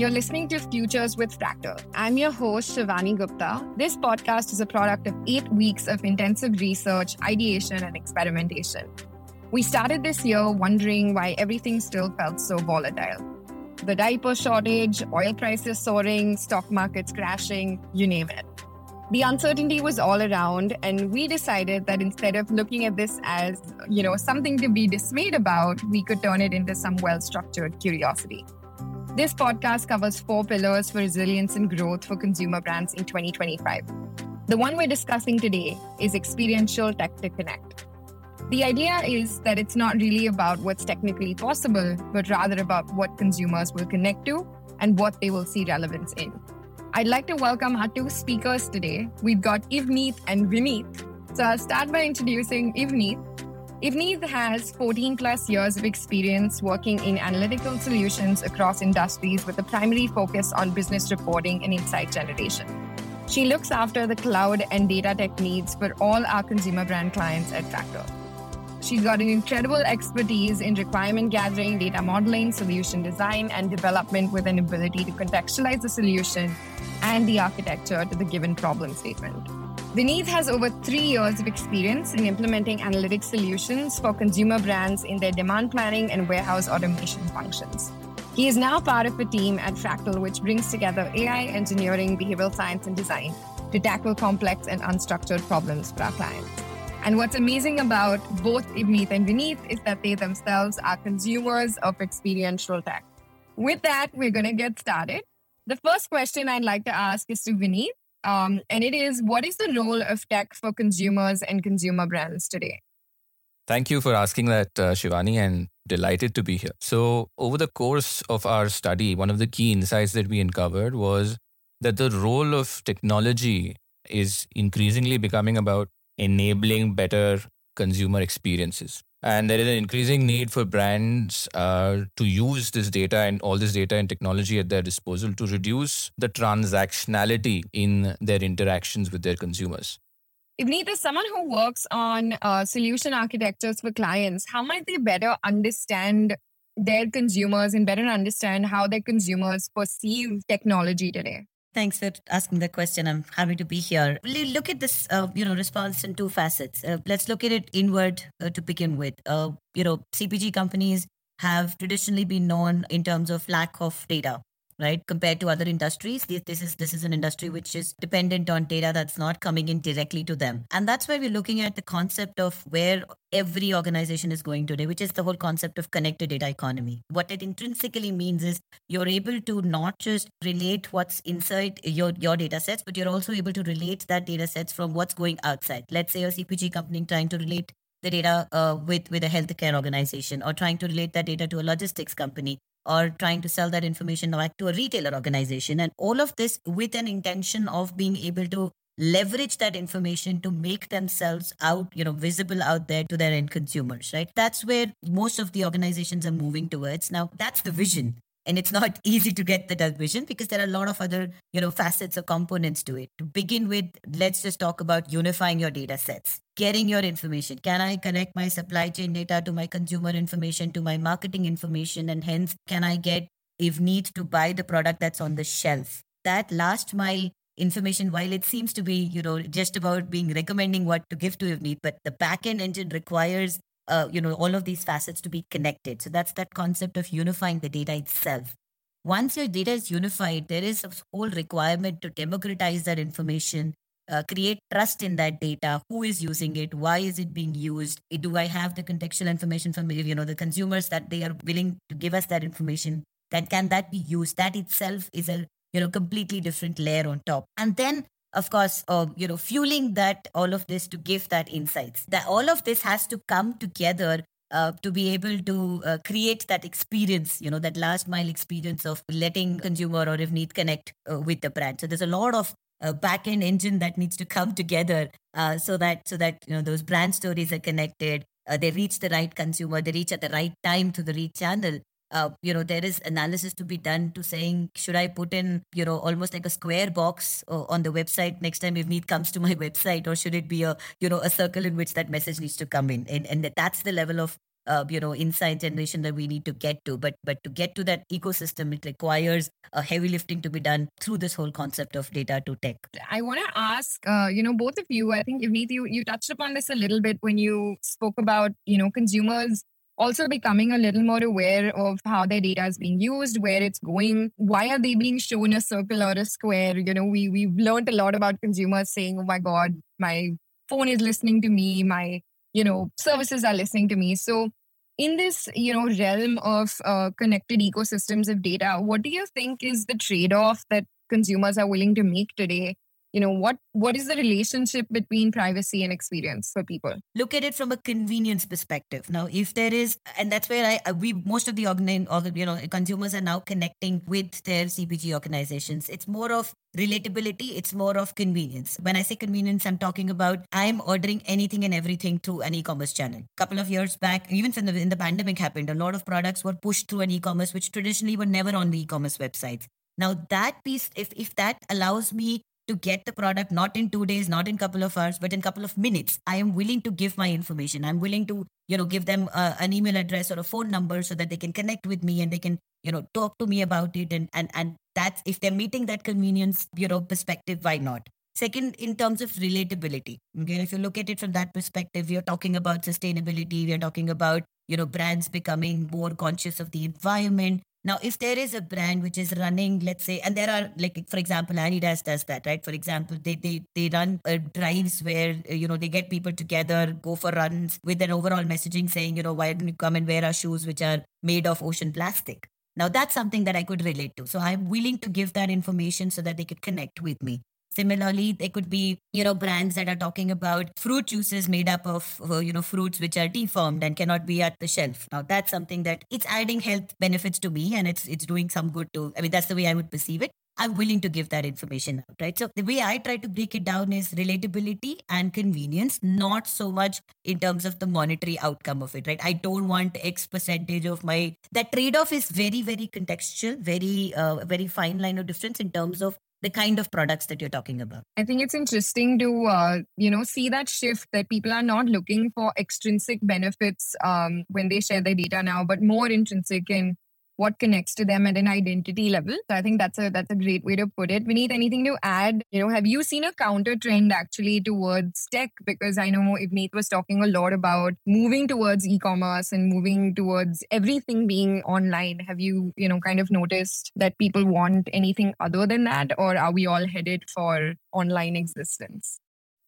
You're listening to Futures with Fractal. I'm your host, Shivani Gupta. This podcast is a product of eight weeks of intensive research, ideation, and experimentation. We started this year wondering why everything still felt so volatile. The diaper shortage, oil prices soaring, stock markets crashing, you name it. The uncertainty was all around, and we decided that instead of looking at this as, you know, something to be dismayed about, we could turn it into some well-structured curiosity. This podcast covers four pillars for resilience and growth for consumer brands in 2025. The one we're discussing today is experiential tech to connect. The idea is that it's not really about what's technically possible, but rather about what consumers will connect to and what they will see relevance in. I'd like to welcome our two speakers today. We've got Ivneet and Vineet. So I'll start by introducing Ivneet. Ivneet has 14 plus years of experience working in analytical solutions across industries with a primary focus on business reporting and insight generation. She looks after the cloud and data tech needs for all our consumer brand clients at Fractal. She's got an incredible expertise in requirement gathering, data modeling, solution design, and development with an ability to contextualize the solution and the architecture to the given problem statement. Vineet has over three years of experience in implementing analytics solutions for consumer brands in their demand planning and warehouse automation functions. He is now part of a team at Fractal, which brings together AI, engineering, behavioral science, and design to tackle complex and unstructured problems for our clients. And what's amazing about both Ivneet and Vineet is that they themselves are consumers of experiential tech. With that, we're going to get started. The first question I'd like to ask is to Vineet. Um, and it is what is the role of tech for consumers and consumer brands today? Thank you for asking that, uh, Shivani, and delighted to be here. So, over the course of our study, one of the key insights that we uncovered was that the role of technology is increasingly becoming about enabling better consumer experiences. And there is an increasing need for brands uh, to use this data and all this data and technology at their disposal to reduce the transactionality in their interactions with their consumers. Ivneet, as someone who works on uh, solution architectures for clients, how might they better understand their consumers and better understand how their consumers perceive technology today? Thanks for asking the question. I'm happy to be here. Look at this, uh, you know, response in two facets. Uh, let's look at it inward uh, to begin with. Uh, you know, CPG companies have traditionally been known in terms of lack of data right? Compared to other industries this, this is this is an industry which is dependent on data that's not coming in directly to them. And that's why we're looking at the concept of where every organization is going today which is the whole concept of connected data economy. What it intrinsically means is you're able to not just relate what's inside your your data sets but you're also able to relate that data sets from what's going outside. Let's say a cpg company trying to relate the data uh, with with a healthcare organization or trying to relate that data to a logistics company or trying to sell that information back to a retailer organization. And all of this with an intention of being able to leverage that information to make themselves out, you know, visible out there to their end consumers, right? That's where most of the organizations are moving towards. Now, that's the vision and it's not easy to get that vision because there are a lot of other you know facets or components to it. To begin with let's just talk about unifying your data sets getting your information. Can i connect my supply chain data to my consumer information to my marketing information? And hence can i get Ivneet to buy the product that's on the shelf? That last mile information while it seems to be you know just about being recommending what to give to need but the backend engine requires uh, you know all of these facets to be connected. So that's that concept of unifying the data itself. Once your data is unified there is a whole requirement to democratize that information uh, create trust in that data. Who is using it? Why is it being used? Do i have the contextual information from you know the consumers that they are willing to give us that information? That can that be used? That itself is a you know completely different layer on top. And then of course, uh, you know, fueling that all of this to give that insights. That all of this has to come together uh, to be able to uh, create that experience, you know, that last mile experience of letting consumer or Ivneet connect uh, with the brand. So there's a lot of uh, back end engine that needs to come together uh, so that so that you know those brand stories are connected. Uh, they reach the right consumer. They reach at the right time to the right channel uh, you know there is analysis to be done to saying should i put in you know almost like a square box uh, on the website next time Ivneet comes to my website or should it be a you know a circle in which that message needs to come in? And, and that's the level of uh, you know insight generation that we need to get to. But but to get to that ecosystem it requires a heavy lifting to be done through this whole concept of data to tech. I want to ask uh, you know both of you i think Ivneet, you you touched upon this a little bit when you spoke about you know consumers also becoming a little more aware of how their data is being used, where it's going. Why are they being shown a circle or a square? You know, we we've learned a lot about consumers saying, "Oh my God, my phone is listening to me. My you know services are listening to me." So in this you know realm of uh, connected ecosystems of data what do you think is the trade-off that consumers are willing to make today you know what what is the relationship between privacy and experience for people? Look at it from a convenience perspective. Now if there is and that's where i uh, we most of the organ you know consumers are now connecting with their cpg organizations. It's more of relatability. It's more of convenience. When i say convenience i'm talking about i'm ordering anything and everything through an e-commerce channel. A couple of years back even when the, when the pandemic happened a lot of products were pushed through an e-commerce which traditionally were never on the e-commerce websites. Now that piece if if that allows me to get the product not in two days not in couple of hours but in couple of minutes. I am willing to give my information. I'm willing to you know give them uh, an email address or a phone number so that they can connect with me and they can you know talk to me about it and and and that's if they're meeting that convenience you know perspective why not? Second in terms of relatability okay if you look at it from that perspective we are talking about sustainability we are talking about you know brands becoming more conscious of the environment now, if there is a brand which is running, let's say, and there are like, for example, Adidas does that, right? For example, they they they run uh, drives where uh, you know they get people together, go for runs with an overall messaging saying, you know, why don't you come and wear our shoes which are made of ocean plastic? Now that's something that I could relate to. So I'm willing to give that information so that they could connect with me. Similarly, there could be, you know, brands that are talking about fruit juices made up of, uh, you know, fruits which are deformed and cannot be at the shelf. Now, that's something that it's adding health benefits to me and it's it's doing some good to. I mean, that's the way I would perceive it. I'm willing to give that information out, right? So the way I try to break it down is relatability and convenience, not so much in terms of the monetary outcome of it, right? I don't want X percentage of my that trade-off is very, very contextual, very, uh, very fine line of difference in terms of the kind of products that you're talking about? I think it's interesting to uh, you know see that shift that people are not looking for extrinsic benefits um, when they share their data now but more intrinsic in what connects to them at an identity level. So I think that's a that's a great way to put it. Vineet, anything to add? You know, have you seen a counter trend actually towards tech? Because I know Ivneet was talking a lot about moving towards e-commerce and moving towards everything being online. Have you, you know, kind of noticed that people want anything other than that, or are we all headed for online existence?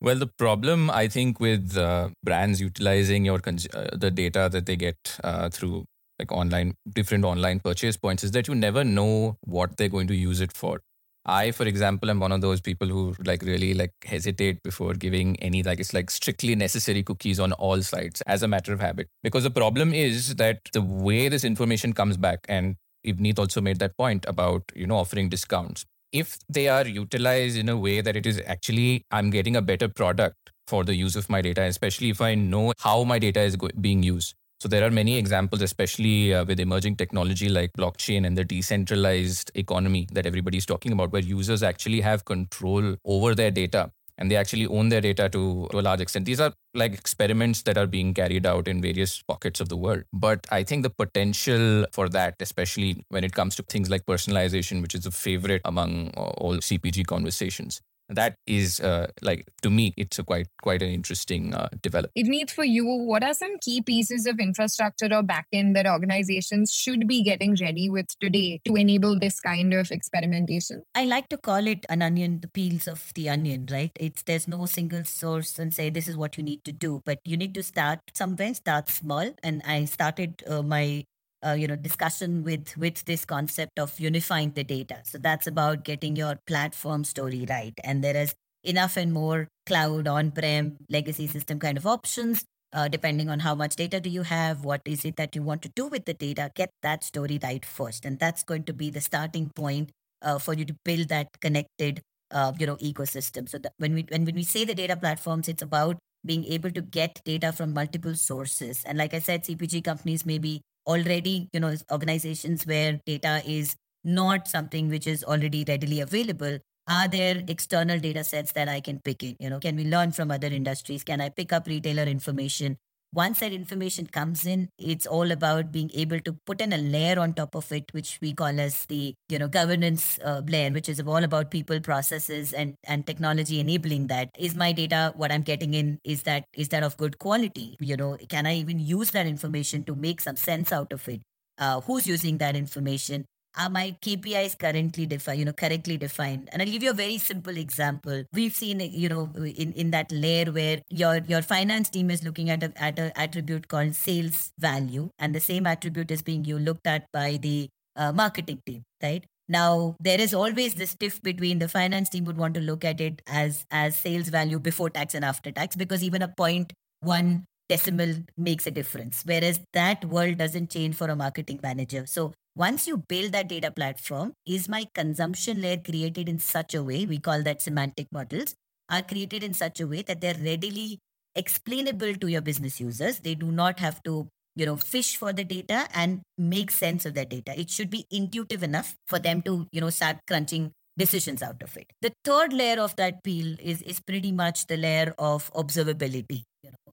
Well, the problem I think with uh, brands utilizing your uh, the data that they get uh, through like online different online purchase points is that you never know what they're going to use it for. I for example am one of those people who like really like hesitate before giving any like it's like strictly necessary cookies on all sites as a matter of habit. Because the problem is that the way this information comes back and Ivneet also made that point about you know offering discounts. If they are utilized in a way that it is actually i'm getting a better product for the use of my data especially if i know how my data is go- being used so there are many examples, especially uh, with emerging technology like blockchain and the decentralized economy that everybody's talking about, where users actually have control over their data and they actually own their data to, to a large extent. These are like experiments that are being carried out in various pockets of the world. But I think the potential for that, especially when it comes to things like personalization, which is a favorite among all CPG conversations, that is uh, like to me it's a quite quite an interesting uh, development Ivneet for you what are some key pieces of infrastructure or backend that organizations should be getting ready with today to enable this kind of experimentation? I like to call it an onion the peels of the onion right? It's there's no single source and say this is what you need to do but you need to start somewhere start small. And i started uh, my uh, you know discussion with with this concept of unifying the data. So that's about getting your platform story right. And there is enough and more cloud on-prem legacy system kind of options uh, depending on how much data do you have what is it that you want to do with the data get that story right first. And that's going to be the starting point uh, for you to build that connected uh, you know ecosystem. So when we when, when we say the data platforms it's about being able to get data from multiple sources. And like i said cpg companies may be already, you know, organizations where data is not something which is already readily available. Are there external data sets that I can pick in? You know, can we learn from other industries? Can I pick up retailer information? Once that information comes in, it's all about being able to put in a layer on top of it, which we call as the you know governance uh, layer, which is all about people, processes, and and technology enabling that. Is my data what I'm getting in? Is that is that of good quality? You know, can I even use that information to make some sense out of it? Uh, who's using that information? Are my KPIs currently defined, you know, correctly defined? And I'll give you a very simple example. We've seen, you know, in, in that layer where your your finance team is looking at a at an attribute called sales value, and the same attribute is being you looked at by the uh, marketing team, right? Now there is always this tiff between the finance team would want to look at it as as sales value before tax and after tax because even a point one decimal makes a difference whereas that world doesn't change for a marketing manager so once you build that data platform, is my consumption layer created in such a way, we call that semantic models, are created in such a way that they're readily explainable to your business users. They do not have to, you know, fish for the data and make sense of that data. It should be intuitive enough for them to, you know, start crunching decisions out of it. The third layer of that peel is is pretty much the layer of observability.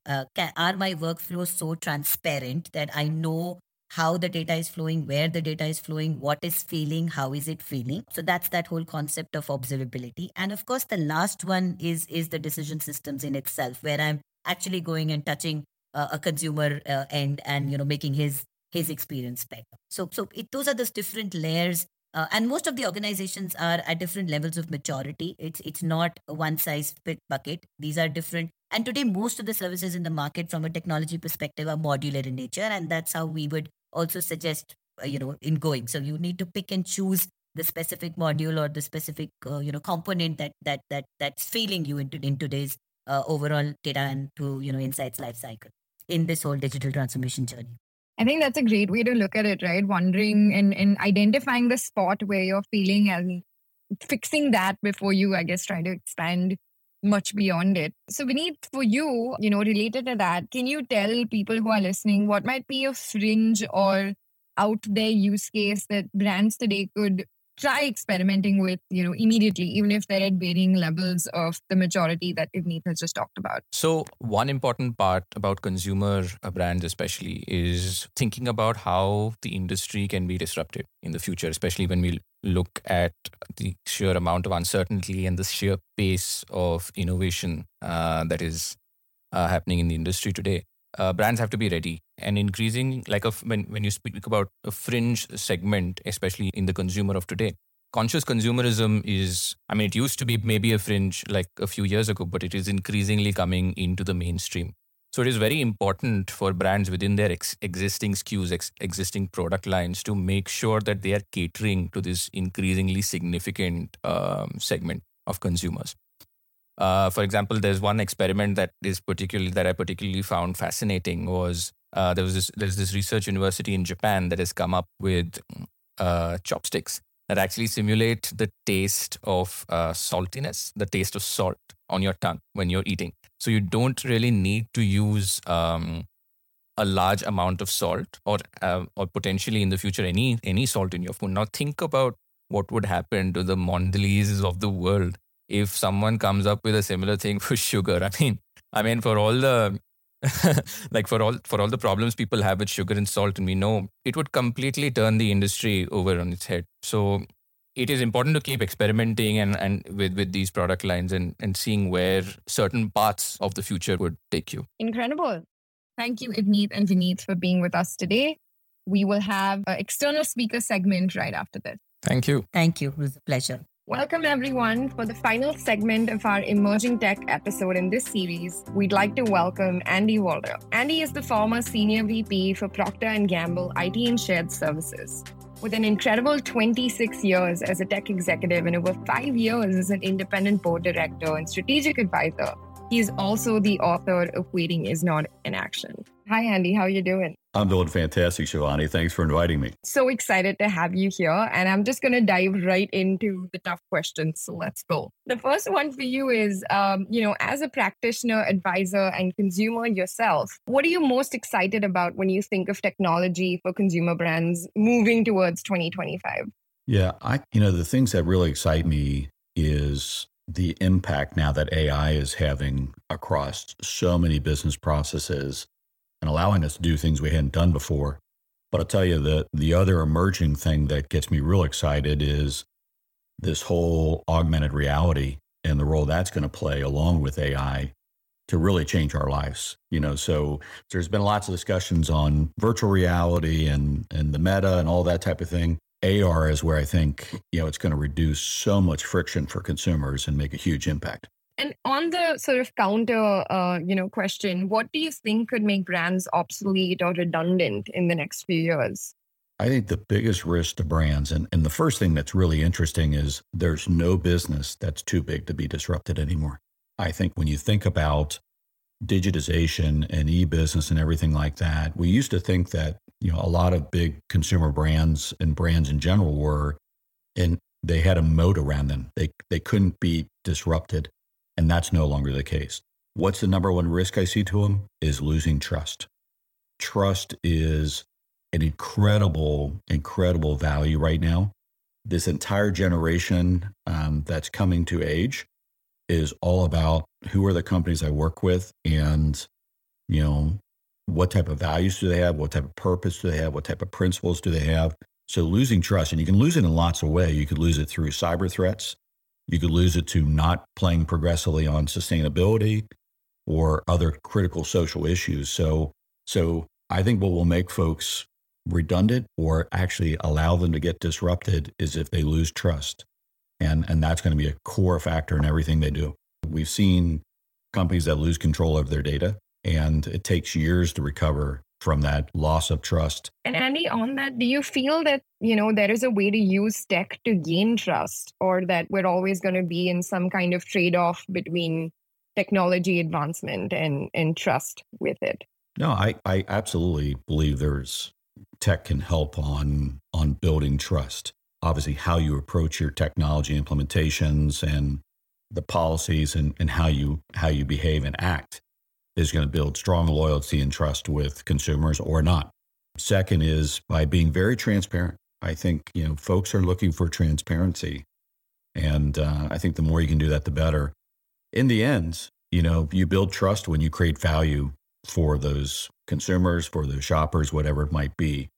Uh, can, are my workflows so transparent that I know how the data is flowing, where the data is flowing, what is feeling, how is it feeling. So that's that whole concept of observability. And of course, the last one is is the decision systems in itself, where I'm actually going and touching uh, a consumer uh, end and you know making his his experience better. So so it, those are those different layers. Uh, and most of the organizations are at different levels of maturity. It's it's not a one size fit bucket. These are different and today, most of the services in the market from a technology perspective are modular in nature. And that's how we would also suggest uh, you know in going so you need to pick and choose the specific module or the specific uh, you know component that that that that's failing you into in today's uh, overall data and to you know insights life cycle in this whole digital transformation journey I think that's a great way to look at it, right? Wondering and, and identifying the spot where you're feeling and fixing that before you, I guess, try to expand much beyond it. So, Vineet, for you, you know, related to that, can you tell people who are listening what might be a fringe or out there use case that brands today could try experimenting with, you know, immediately, even if they're at varying levels of the majority that Vineet has just talked about? So, one important part about consumer uh, brands, especially, is thinking about how the industry can be disrupted in the future, especially when we look at the sheer amount of uncertainty and the sheer pace of innovation uh, that is uh, happening in the industry today. Uh, brands have to be ready and increasing like when, when you speak about a fringe segment especially in the consumer of today conscious consumerism is i mean it used to be maybe a fringe like a few years ago but it is increasingly coming into the mainstream so it is very important for brands within their ex- existing SKUs, ex- existing product lines, to make sure that they are catering to this increasingly significant um, segment of consumers. Uh, for example, there's one experiment that is particularly that I particularly found fascinating. Was uh, there was this there's this research university in Japan that has come up with uh, chopsticks that actually simulate the taste of uh, saltiness, the taste of salt on your tongue when you're eating. So you don't really need to use um, a large amount of salt or uh, or potentially in the future any any salt in your food. Now think about what would happen to the Mondelez of the world if someone comes up with a similar thing for sugar. I mean, I mean for all the like for all for all the problems people have with sugar and salt and we know it would completely turn the industry over on its head so it is important to keep experimenting and, and with, with these product lines and, and seeing where certain paths of the future would take you. Incredible. Thank you, Ivneet and Vineet, for being with us today. We will have an external speaker segment right after this. Thank you. Thank you. It was a pleasure. Welcome, everyone. For the final segment of our Emerging Tech episode in this series, we'd like to welcome Andy Walter. Andy is the former Senior VP for Procter & Gamble IT and Shared Services. With an incredible 26 years as a tech executive and over five years as an independent board director and strategic advisor, he is also the author of Waiting is Not an Action. Hi, Andy. How are you doing? I'm doing fantastic, Shivani. Thanks for inviting me. So excited to have you here. And I'm just going to dive right into the tough questions. So let's go. The first one for you is, um, you know, as a practitioner, advisor, and consumer yourself, what are you most excited about when you think of technology for consumer brands moving towards 2025? Yeah, I, you know, the things that really excite me is the impact now that AI is having across so many business processes and allowing us to do things we hadn't done before. But I'll tell you that the other emerging thing that gets me real excited is this whole augmented reality and the role that's going to play along with AI to really change our lives. You know, so there's been lots of discussions on virtual reality and and the meta and all that type of thing. AR is where I think, you know, it's going to reduce so much friction for consumers and make a huge impact. And on the sort of counter, uh, you know, question, what do you think could make brands obsolete or redundant in the next few years? I think the biggest risk to brands, and, and the first thing that's really interesting is there's no business that's too big to be disrupted anymore. I think when you think about digitization and e-business and everything like that, we used to think that you know a lot of big consumer brands and brands in general were, and they had a moat around them. They they couldn't be disrupted. And that's no longer the case. What's the number one risk I see to them? Is losing trust. Trust is an incredible, incredible value right now. This entire generation um, that's coming to age is all about who are the companies I work with and, you know, what type of values do they have? What type of purpose do they have? What type of principles do they have? So losing trust, and you can lose it in lots of ways. You could lose it through cyber threats. You could lose it to not playing progressively on sustainability or other critical social issues. So, so I think what will make folks redundant or actually allow them to get disrupted is if they lose trust. And, and that's going to be a core factor in everything they do. We've seen companies that lose control of their data, and it takes years to recover from that loss of trust. And Andy, on that, do you feel that, you know, there is a way to use tech to gain trust or that we're always going to be in some kind of trade-off between technology advancement and, and trust with it? No, I, I absolutely believe there's tech can help on on building trust. Obviously, how you approach your technology implementations and the policies and, and how you how you behave and act is going to build strong loyalty and trust with consumers or not. Second is by being very transparent. I think you know folks are looking for transparency, and uh, I think the more you can do that, the better. In the end, you know, you build trust when you create value for those consumers, for those shoppers, whatever it might be.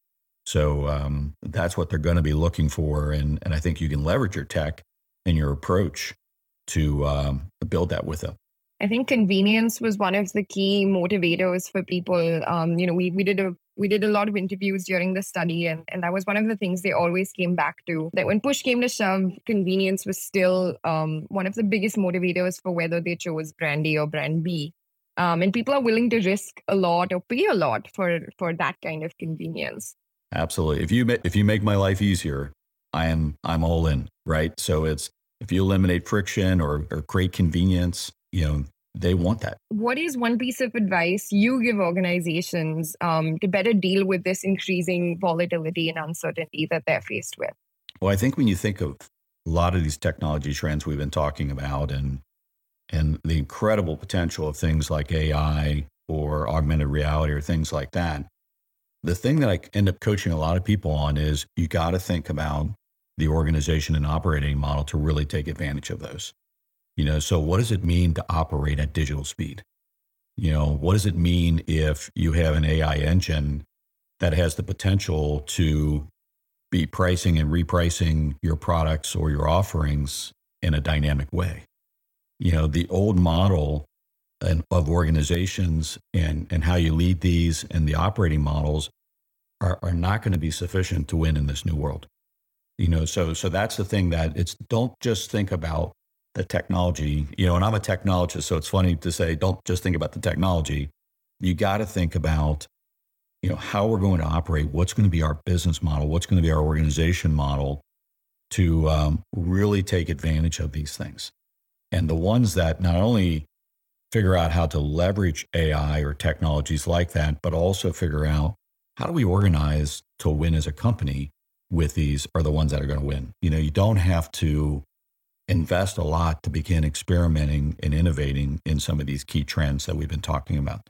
So um, that's what they're going to be looking for, and and I think you can leverage your tech and your approach to um, build that with them. I think convenience was one of the key motivators for people. Um, you know, we, we did a we did a lot of interviews during the study, and, and that was one of the things they always came back to. That when push came to shove, convenience was still um, one of the biggest motivators for whether they chose brand A or brand B. Um, and people are willing to risk a lot or pay a lot for for that kind of convenience. Absolutely. If you if you make my life easier, I am I'm all in. Right. So it's if you eliminate friction or, or create convenience, you know, they want that. What is one piece of advice you give organizations um, to better deal with this increasing volatility and uncertainty that they're faced with? Well, I think when you think of a lot of these technology trends we've been talking about and and the incredible potential of things like AI or augmented reality or things like that, the thing that I end up coaching a lot of people on is you got to think about the organization and operating model to really take advantage of those. You know, so what does it mean to operate at digital speed? You know, what does it mean if you have an AI engine that has the potential to be pricing and repricing your products or your offerings in a dynamic way? You know, the old model and, of organizations and, and how you lead these and the operating models are, are not going to be sufficient to win in this new world. You know, so so that's the thing that it's don't just think about the technology, you know, and I'm a technologist, so it's funny to say, don't just think about the technology. You got to think about, you know, how we're going to operate, what's going to be our business model, what's going to be our organization model to um, really take advantage of these things. And the ones that not only figure out how to leverage AI or technologies like that, but also figure out how do we organize to win as a company with these are the ones that are going to win. You know, you don't have to invest a lot to begin experimenting and innovating in some of these key trends that we've been talking about.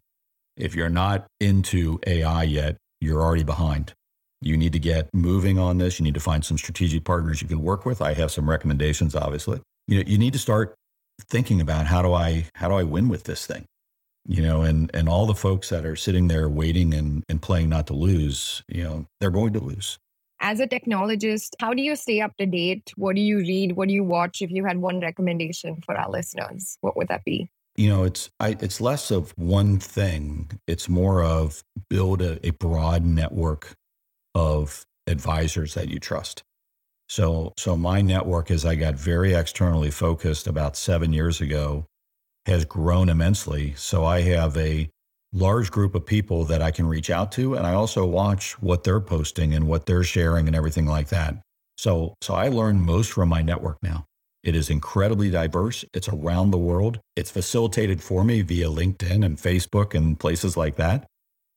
If you're not into AI yet, you're already behind. You need to get moving on this. You need to find some strategic partners you can work with. I have some recommendations, obviously. You know, you need to start thinking about how do I how do I win with this thing? you know, and, and all the folks that are sitting there waiting and, and playing not to lose, you know, they're going to lose. As a technologist, how do you stay up to date? What do you read? What do you watch? If you had one recommendation for our listeners, what would that be? You know, it's I, it's less of one thing. It's more of build a, a broad network of advisors that you trust. So, so my network, as I got very externally focused about seven years ago, has grown immensely. So I have a large group of people that I can reach out to, and I also watch what they're posting and what they're sharing and everything like that. So, so I learn most from my network now. It is incredibly diverse. It's around the world. It's facilitated for me via LinkedIn and Facebook and places like that.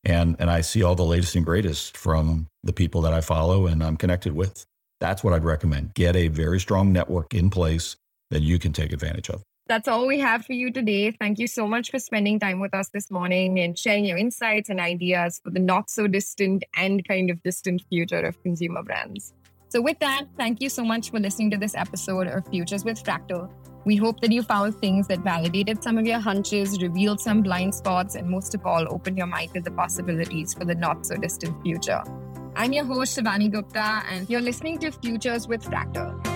And, and I see all the latest and greatest from the people that I follow and I'm connected with. That's what I'd recommend. Get a very strong network in place that you can take advantage of. That's all we have for you today. Thank you so much for spending time with us this morning and sharing your insights and ideas for the not so distant and kind of distant future of consumer brands. So, with that, thank you so much for listening to this episode of Futures with Fractal. We hope that you found things that validated some of your hunches, revealed some blind spots, and most of all, opened your mind to the possibilities for the not so distant future. I'm your host, Shivani Gupta, and you're listening to Futures with Fractal.